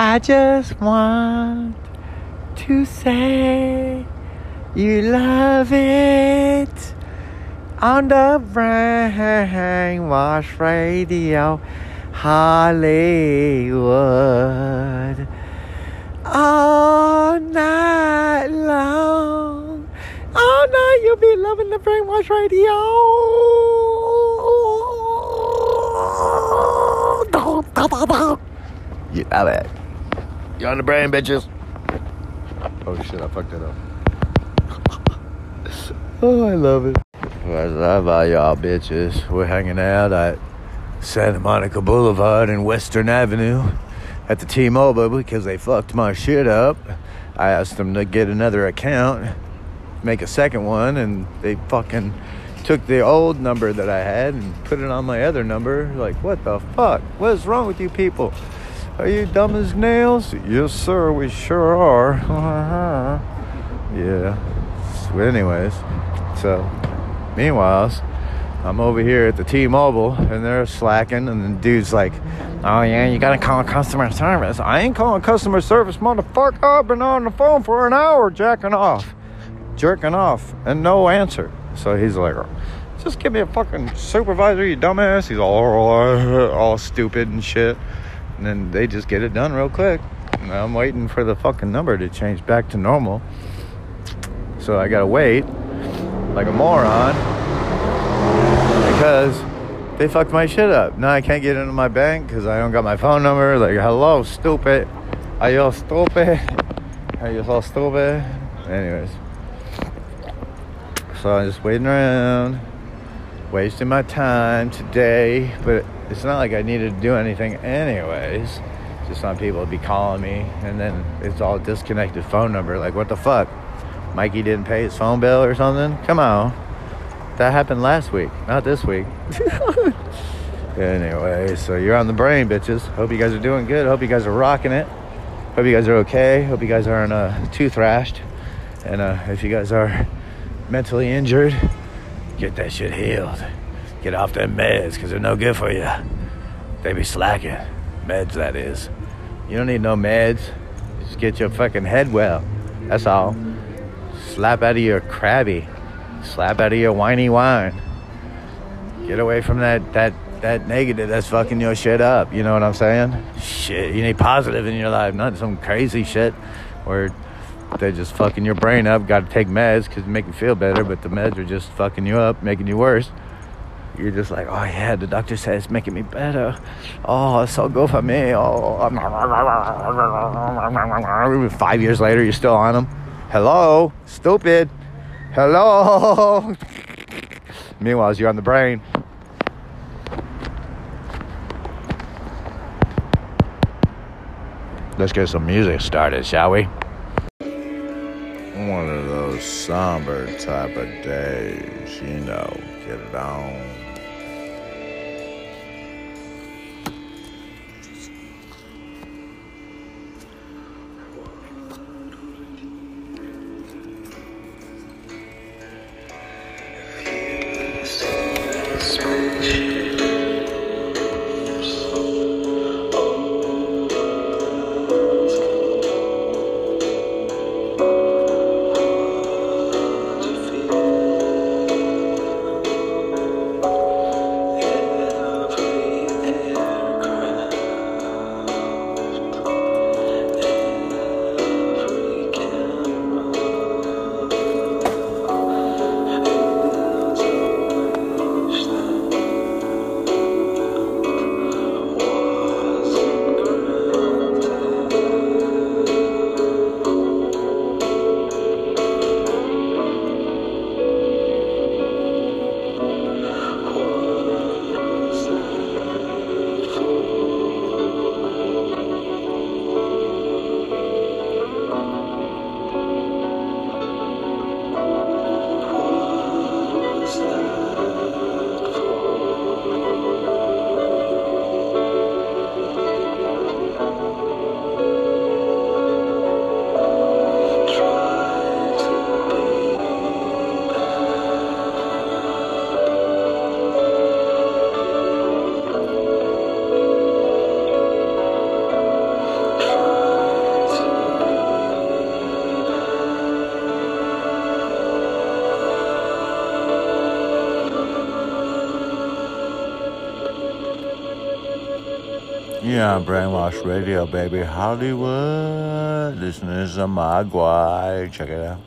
I just want to say you love it on the brainwash radio Hollywood all night long. All night you'll be loving the brainwash radio. You love it. You on the brain, bitches. Oh shit, I fucked that up. oh, I love it. What's up, all y'all bitches? We're hanging out at Santa Monica Boulevard and Western Avenue at the T-Mobile because they fucked my shit up. I asked them to get another account, make a second one, and they fucking took the old number that I had and put it on my other number. Like, what the fuck? What is wrong with you people? Are you dumb as nails? Yes, sir, we sure are. yeah. So, anyways, so meanwhile, I'm over here at the T-Mobile and they're slacking, and the dude's like, "Oh yeah, you gotta call customer service." I ain't calling customer service, motherfucker. I've been on the phone for an hour, jacking off, jerking off, and no answer. So he's like, "Just give me a fucking supervisor, you dumbass." He's all all stupid and shit, and then they just get it done real quick. And I'm waiting for the fucking number to change back to normal, so I gotta wait like a moron because they fucked my shit up. Now I can't get into my bank because I don't got my phone number. Like, hello, stupid. Are you stupid? Are you so stupid? Anyways. So I'm just waiting around, wasting my time today. But it's not like I needed to do anything anyways. Just some people would be calling me and then it's all disconnected phone number. Like, what the fuck? Mikey didn't pay his phone bill or something? Come on. That happened last week, not this week. anyway, so you're on the brain, bitches. Hope you guys are doing good. Hope you guys are rocking it. Hope you guys are okay. Hope you guys aren't uh, too thrashed. And uh, if you guys are mentally injured, get that shit healed. Get off them meds because they're no good for you. They be slacking. Meds, that is. You don't need no meds. Just get your fucking head well. That's all. Slap out of your crabby. Slap out of your whiny wine. Get away from that that that negative that's fucking your shit up. You know what I'm saying? Shit, you need positive in your life, not some crazy shit where they're just fucking your brain up. Got to take meds because make you feel better, but the meds are just fucking you up, making you worse. You're just like, oh yeah, the doctor says it's making me better. Oh, it's so good for me. Oh, five years later, you're still on them. Hello, stupid. Hello. Meanwhile, you're on the brain. Let's get some music started, shall we? One of those somber type of days, you know, get it on. On Brainwash Radio, baby. Hollywood. Listeners of Magua. Check it out.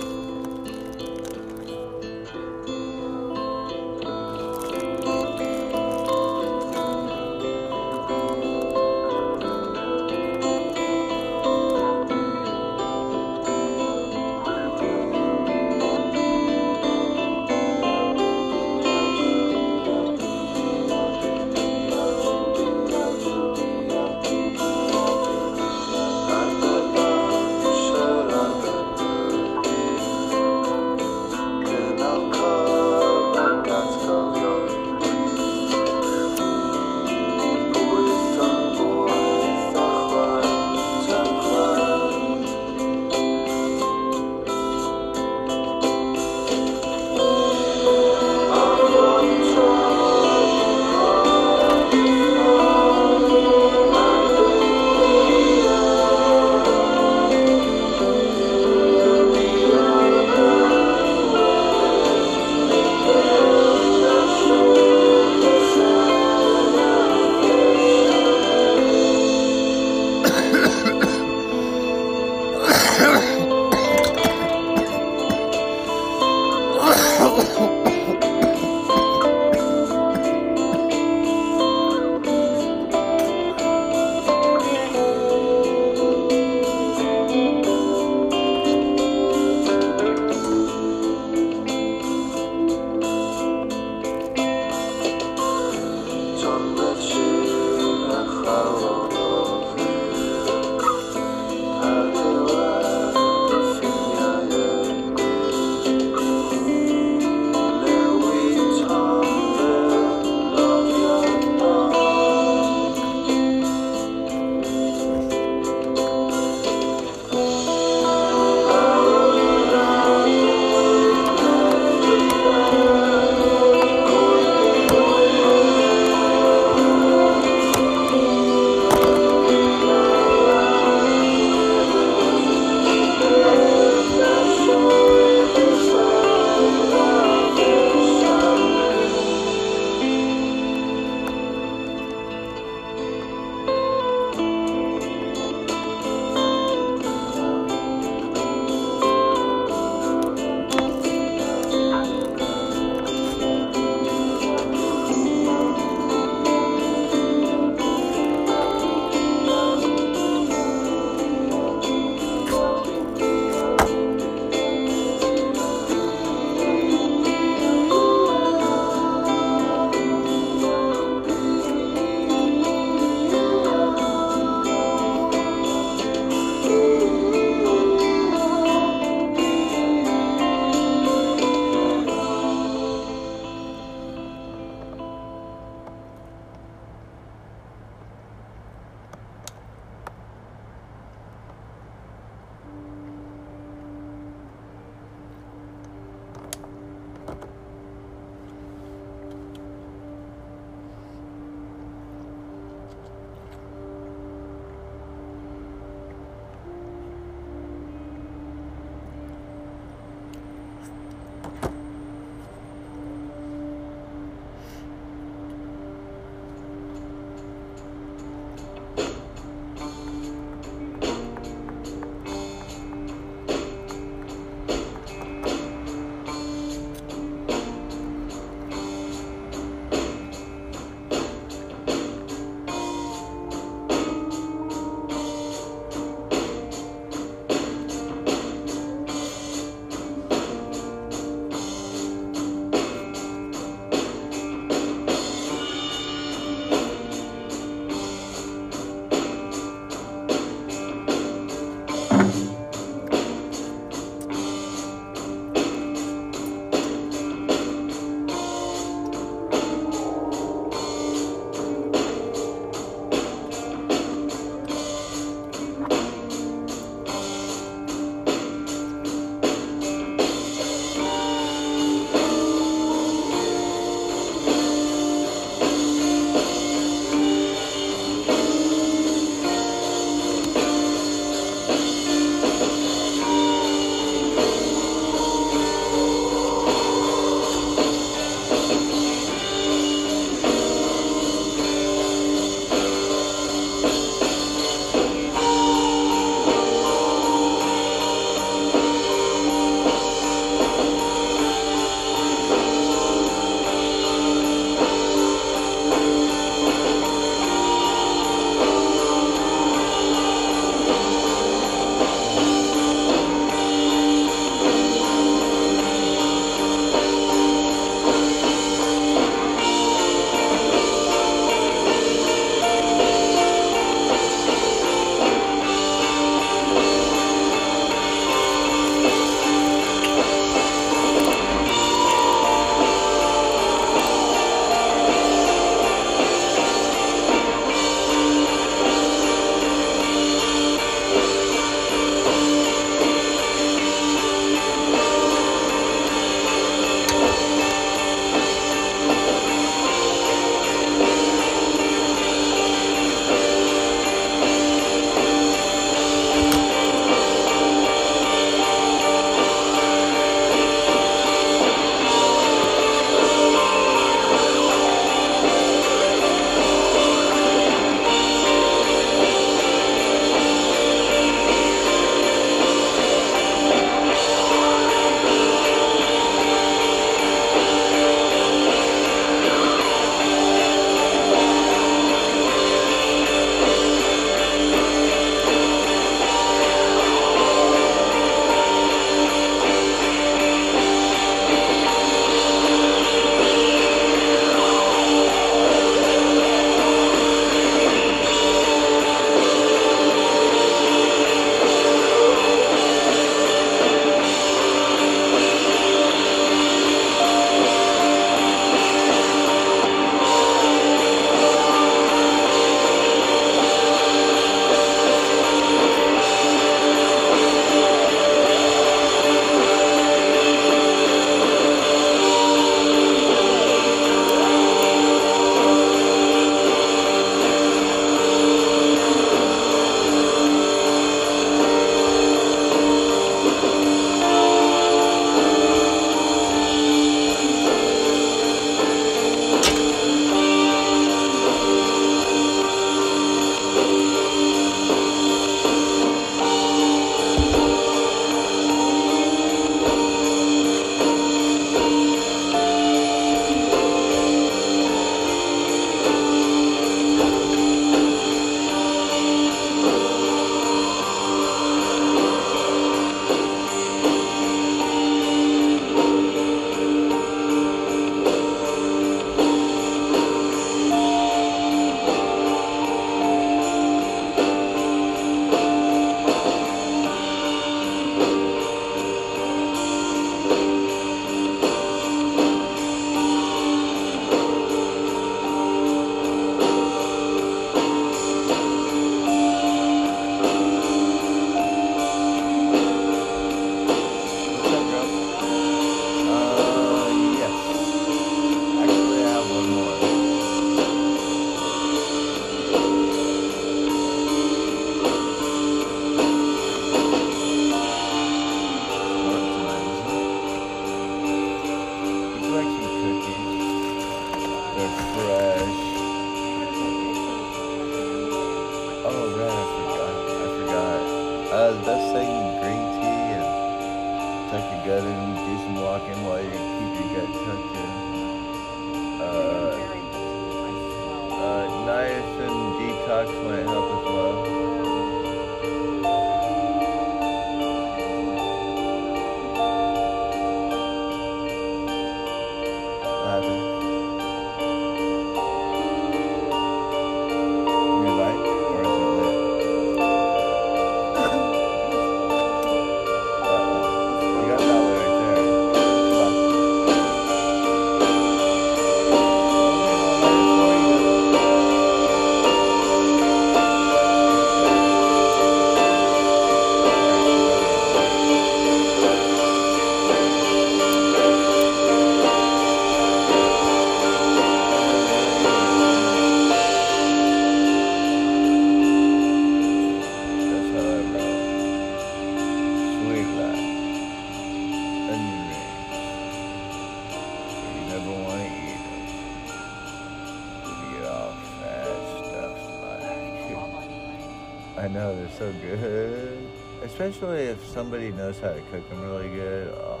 Especially if somebody knows how to cook them really good. Oh,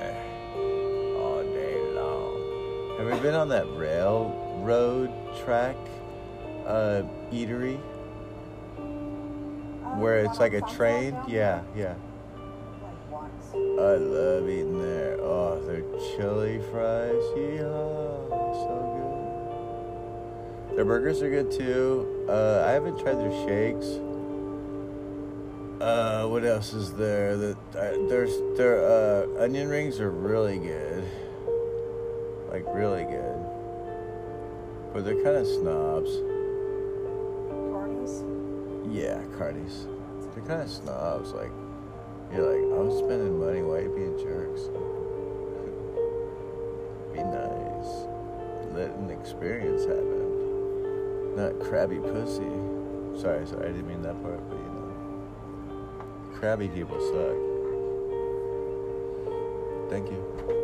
man. All day long. Have you been on that railroad track uh, eatery? Where it's like a train? Yeah, yeah. I love eating there. Oh, their chili fries. Yeehaw. So good. Their burgers are good too. Uh, I haven't tried their shakes. What else is there? That uh, there's their uh, onion rings are really good. Like really good. But they're kind of snobs. Carney's? Yeah, Carney's. They're kind of snobs. Like, you're like, I'm spending money. Why are you being jerks? Be nice. Let an experience happen. Not crabby pussy. Sorry, sorry, I didn't mean that part, but. Crabby people suck. Thank you.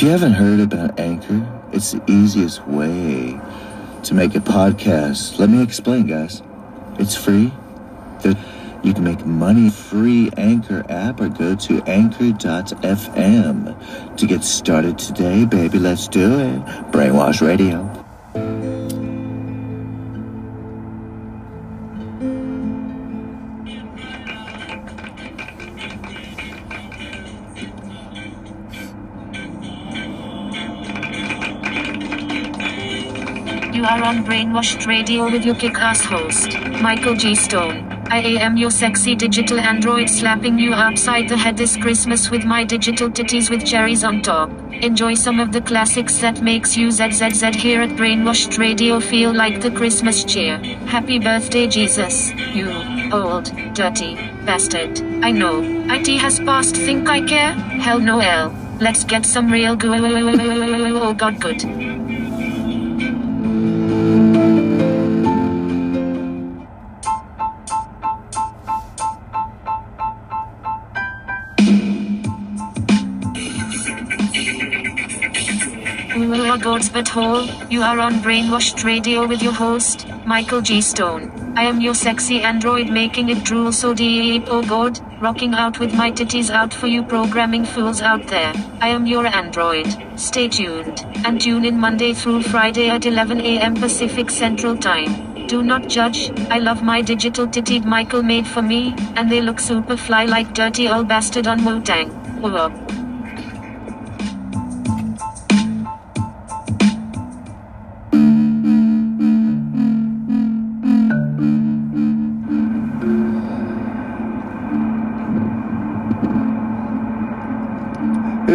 If you haven't heard about Anchor, it's the easiest way to make a podcast. Let me explain, guys. It's free. You can make money free Anchor app or go to anchor.fm to get started today, baby. Let's do it. Brainwash Radio. Brainwashed Radio with your kick-ass host, Michael G. Stone. I am your sexy digital android slapping you upside the head this Christmas with my digital titties with cherries on top. Enjoy some of the classics that makes you ZZZ here at Brainwashed Radio feel like the Christmas cheer. Happy birthday Jesus, you old, dirty bastard. I know, IT has passed think I care? Hell no L. Let's get some real goo oh god good. You are on Brainwashed Radio with your host, Michael G. Stone. I am your sexy android making it drool so deep, oh God, rocking out with my titties out for you programming fools out there. I am your android. Stay tuned, and tune in Monday through Friday at 11 a.m. Pacific Central Time. Do not judge, I love my digital tittied Michael made for me, and they look super fly like dirty old bastard on Wu-Tang. Whoa.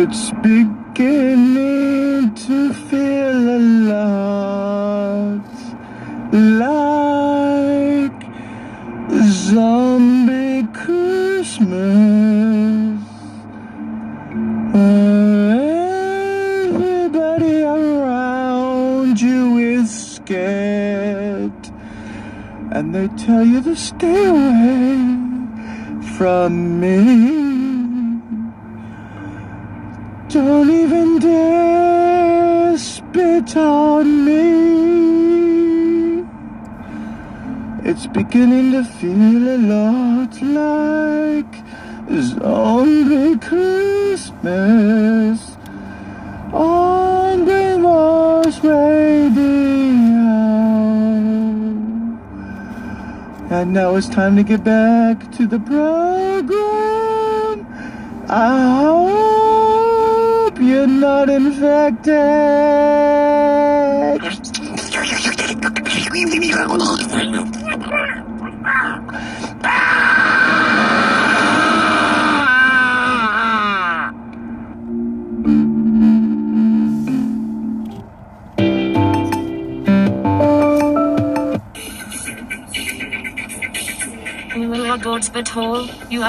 It's beginning it's time to get back to the program. I hope you're not infected.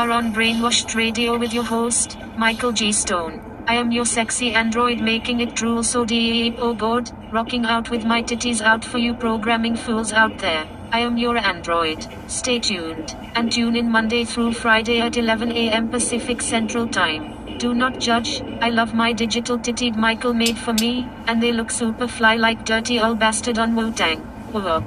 Are on Brainwashed Radio with your host, Michael G. Stone. I am your sexy android making it drool so deep, oh God, rocking out with my titties out for you programming fools out there. I am your android. Stay tuned, and tune in Monday through Friday at 11 a.m. Pacific Central Time. Do not judge, I love my digital tittied Michael made for me, and they look super fly like dirty old bastard on Wu-Tang. Whoa.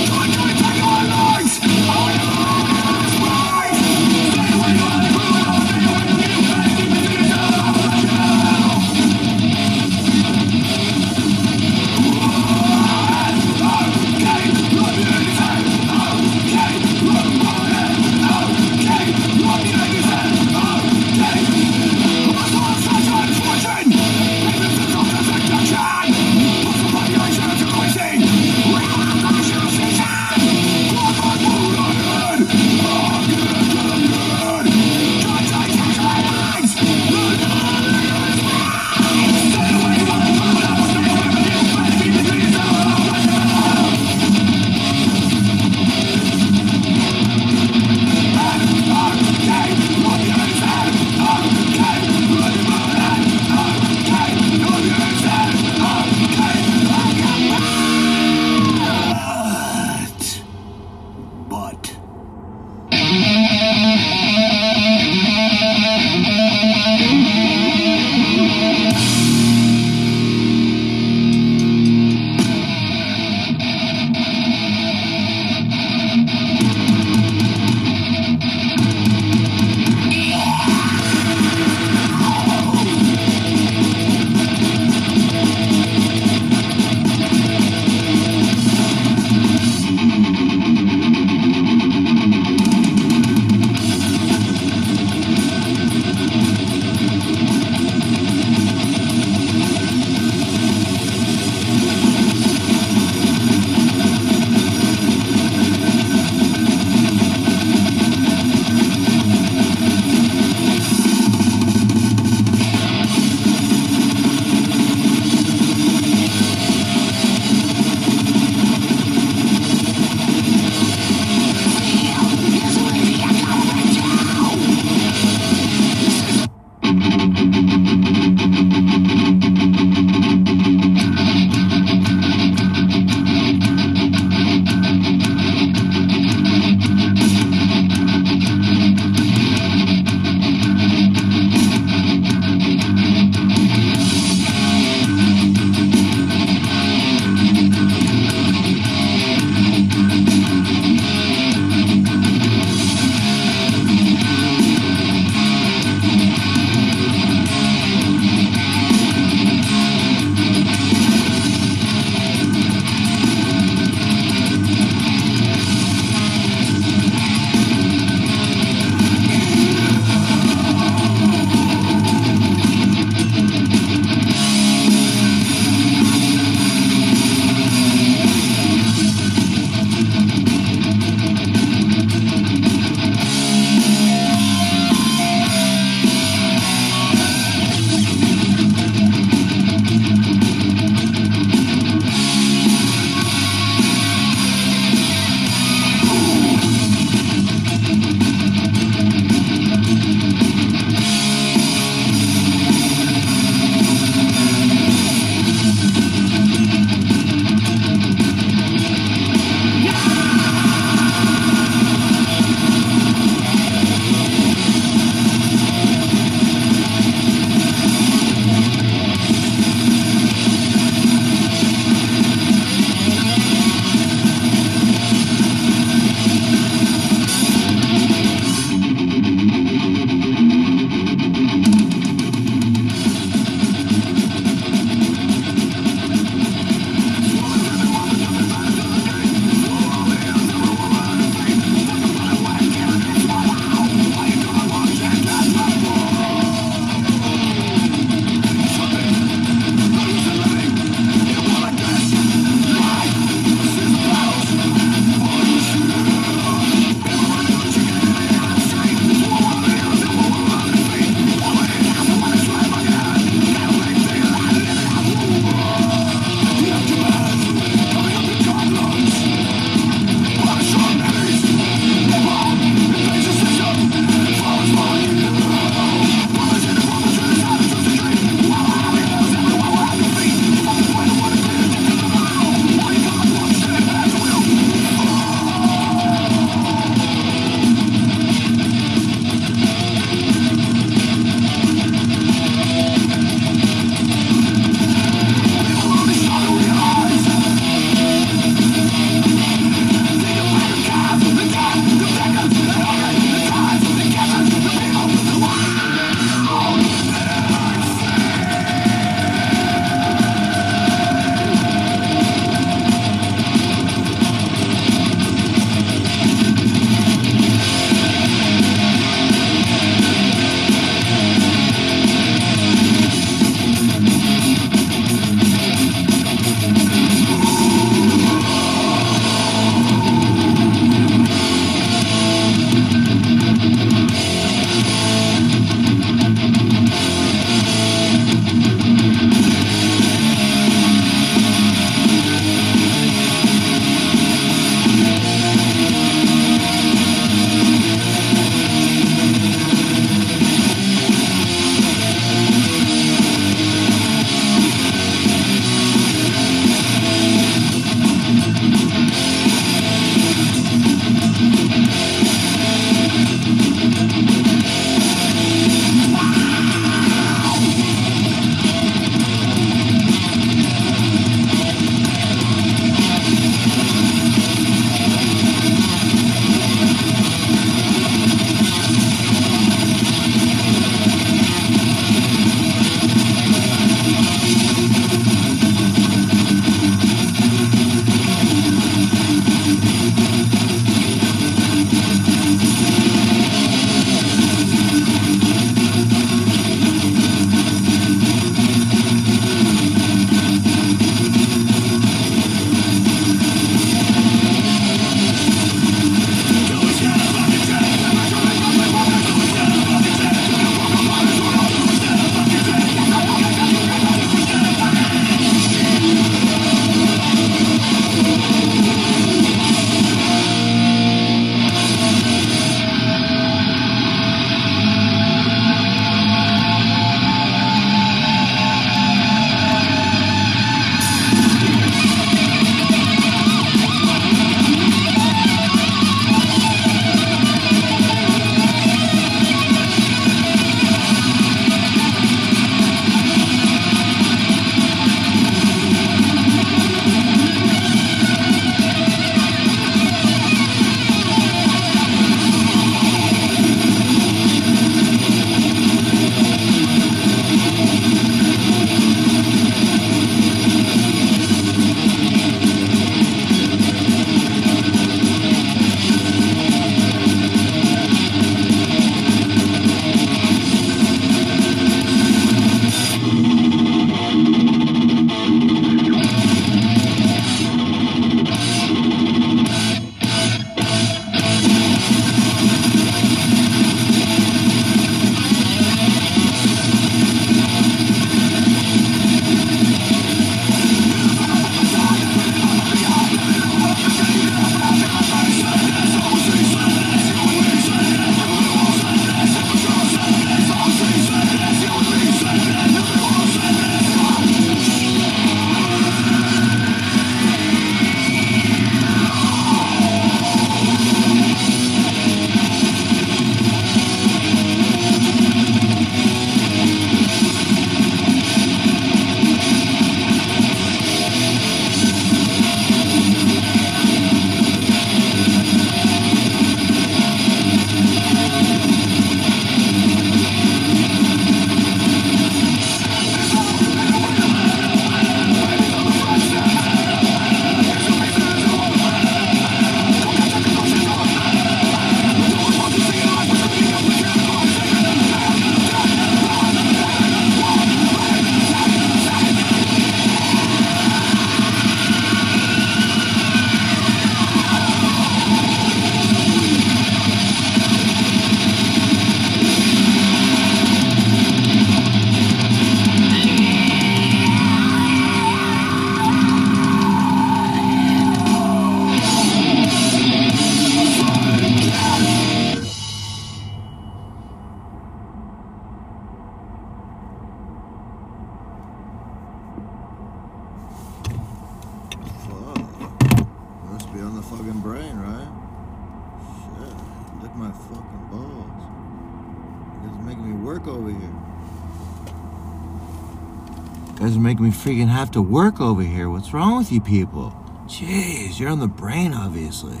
freaking have to work over here. What's wrong with you people? Jeez, you're on the brain, obviously.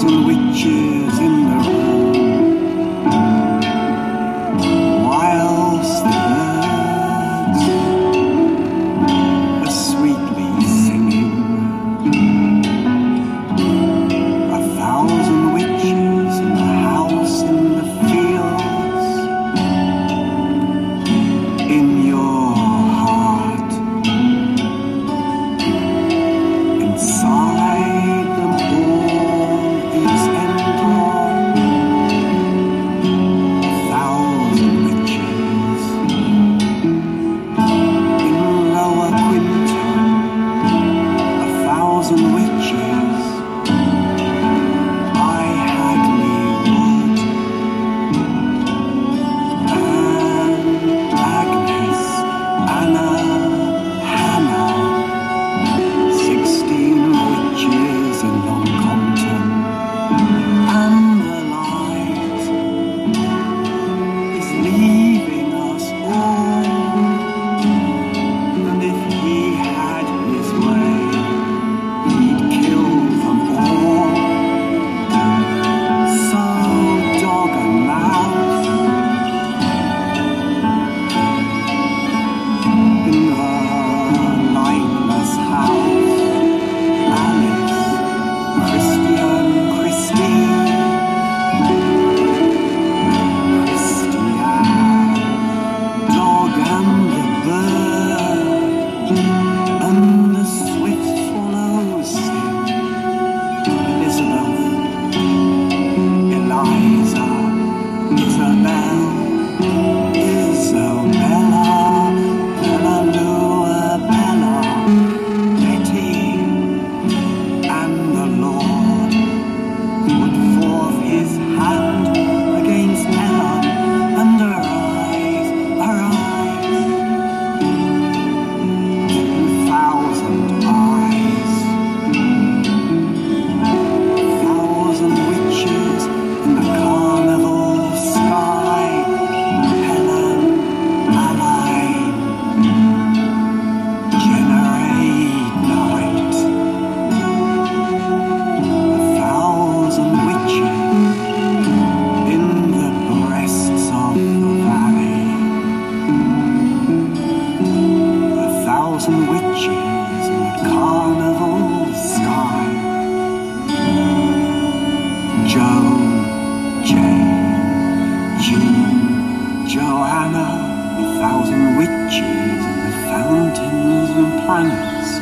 and witches. and plans.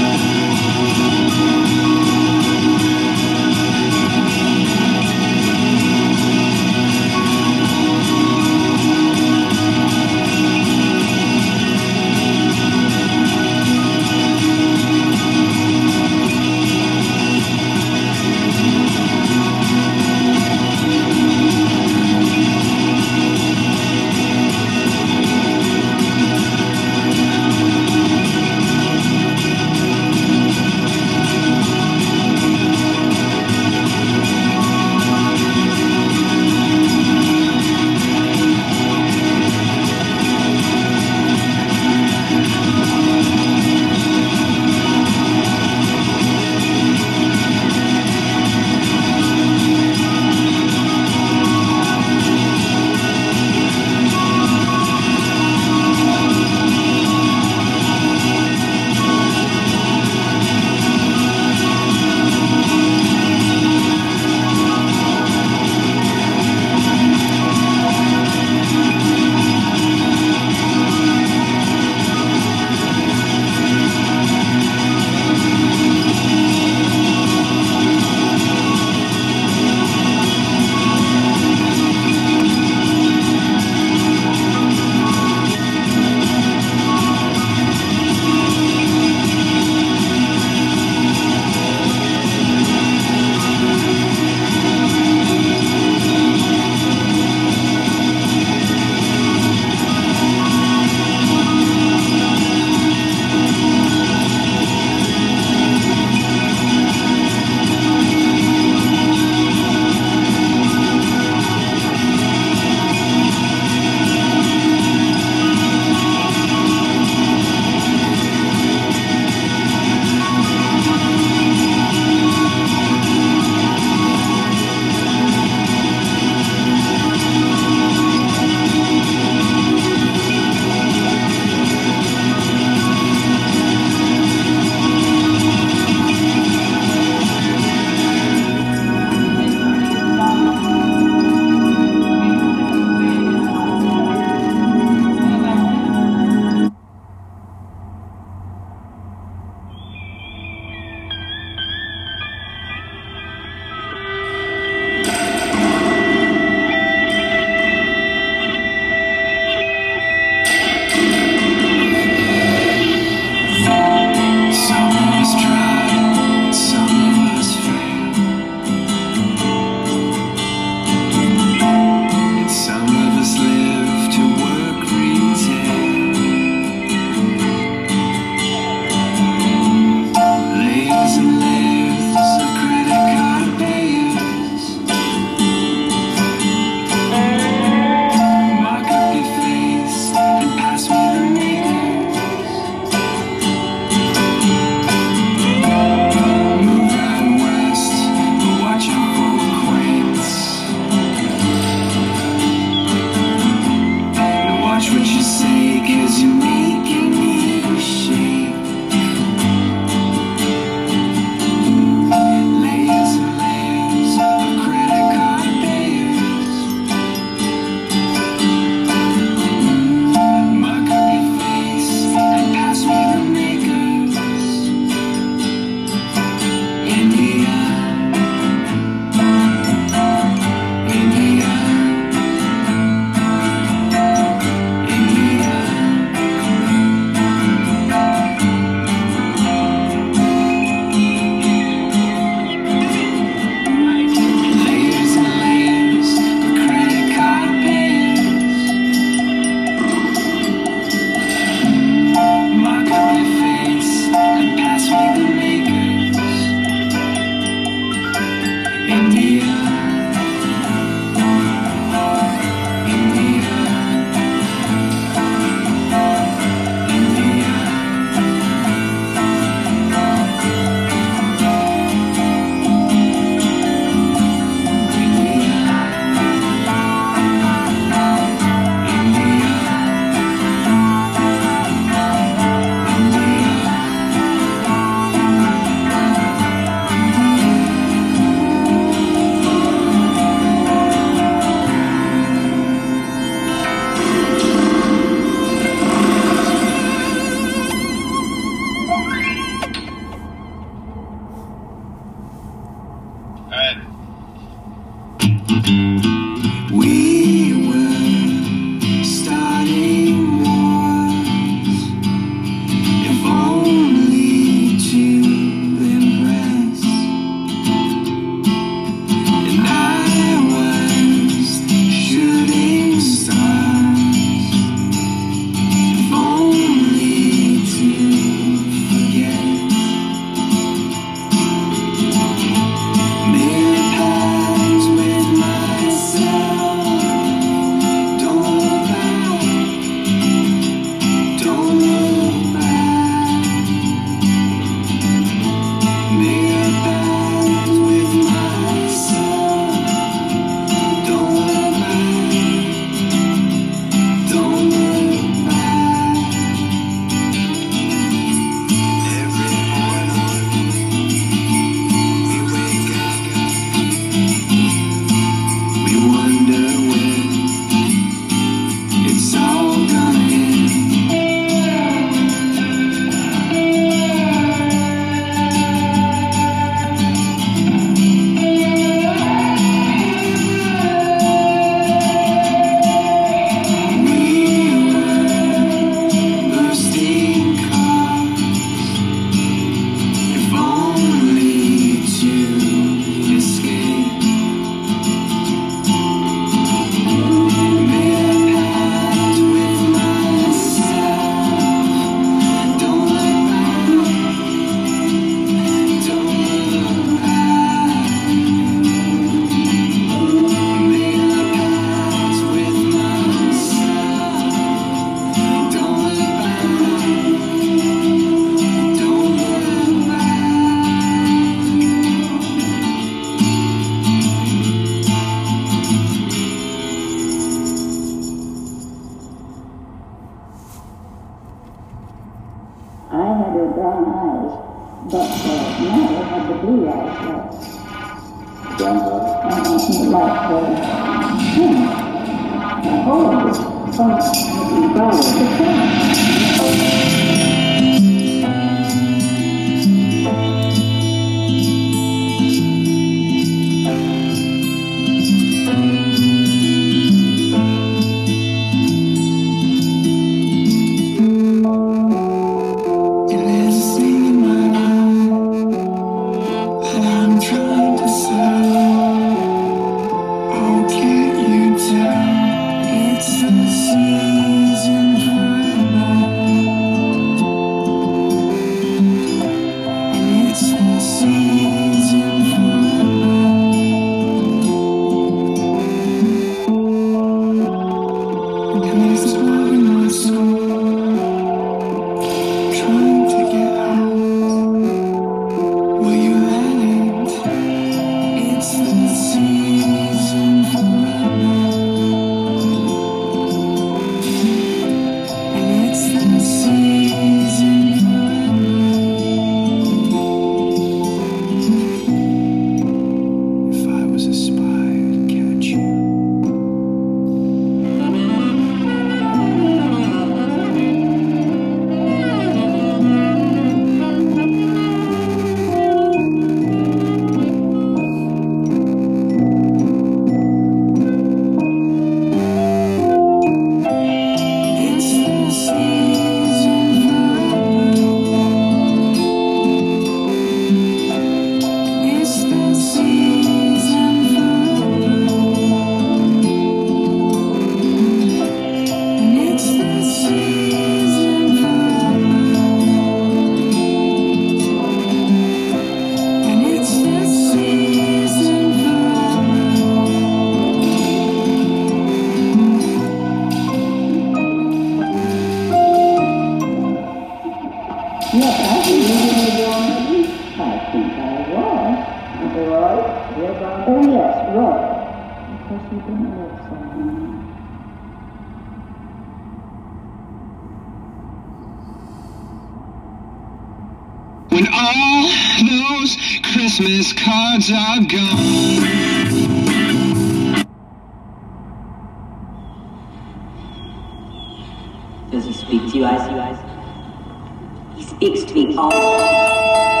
please be calm.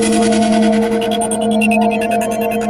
Thank you.